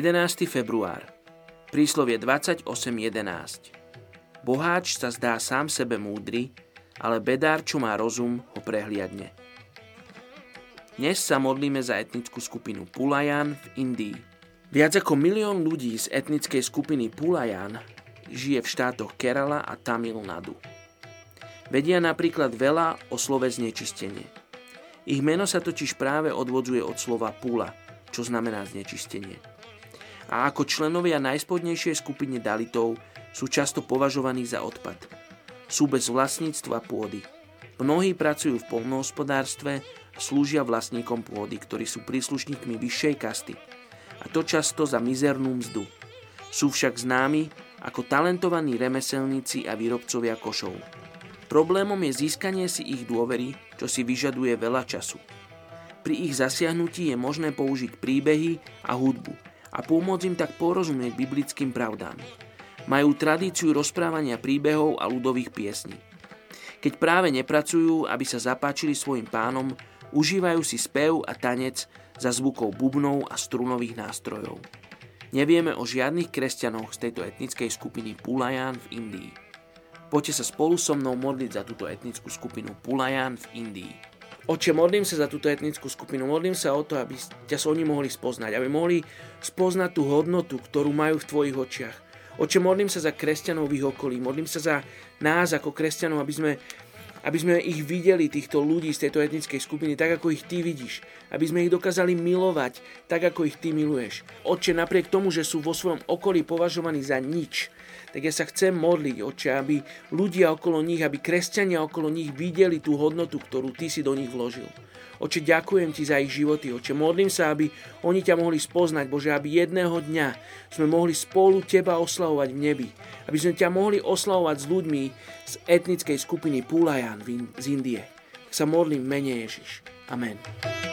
11. február. Príslovie 28.11. Boháč sa zdá sám sebe múdry, ale bedár, čo má rozum, ho prehliadne. Dnes sa modlíme za etnickú skupinu Pulajan v Indii. Viac ako milión ľudí z etnickej skupiny Pulajan žije v štátoch Kerala a Tamil Nadu. Vedia napríklad veľa o slove znečistenie. Ich meno sa totiž práve odvodzuje od slova pula, čo znamená znečistenie a ako členovia najspodnejšej skupiny Dalitov sú často považovaní za odpad. Sú bez vlastníctva pôdy. Mnohí pracujú v polnohospodárstve a slúžia vlastníkom pôdy, ktorí sú príslušníkmi vyššej kasty. A to často za mizernú mzdu. Sú však známi ako talentovaní remeselníci a výrobcovia košov. Problémom je získanie si ich dôvery, čo si vyžaduje veľa času. Pri ich zasiahnutí je možné použiť príbehy a hudbu – a pomôcť im tak porozumieť biblickým pravdám. Majú tradíciu rozprávania príbehov a ľudových piesní. Keď práve nepracujú, aby sa zapáčili svojim pánom, užívajú si spev a tanec za zvukov bubnov a strunových nástrojov. Nevieme o žiadnych kresťanoch z tejto etnickej skupiny Pulajan v Indii. Poďte sa spolu so mnou modliť za túto etnickú skupinu Pulajan v Indii. Oče, modlím sa za túto etnickú skupinu, modlím sa o to, aby ťa s oni mohli spoznať, aby mohli spoznať tú hodnotu, ktorú majú v tvojich očiach. Oče, modlím sa za kresťanov v ich okolí, modlím sa za nás ako kresťanov, aby sme, aby sme ich videli, týchto ľudí z tejto etnickej skupiny, tak ako ich ty vidíš. Aby sme ich dokázali milovať, tak ako ich ty miluješ. Oče, napriek tomu, že sú vo svojom okolí považovaní za nič, tak ja sa chcem modliť, oče, aby ľudia okolo nich, aby kresťania okolo nich videli tú hodnotu, ktorú ty si do nich vložil. Oče, ďakujem ti za ich životy, oče, modlím sa, aby oni ťa mohli spoznať, Bože, aby jedného dňa sme mohli spolu teba oslavovať v nebi, aby sme ťa mohli oslavovať s ľuďmi z etnickej skupiny Pulajan z Indie. Tak sa modlím mene Ježiš. Amen.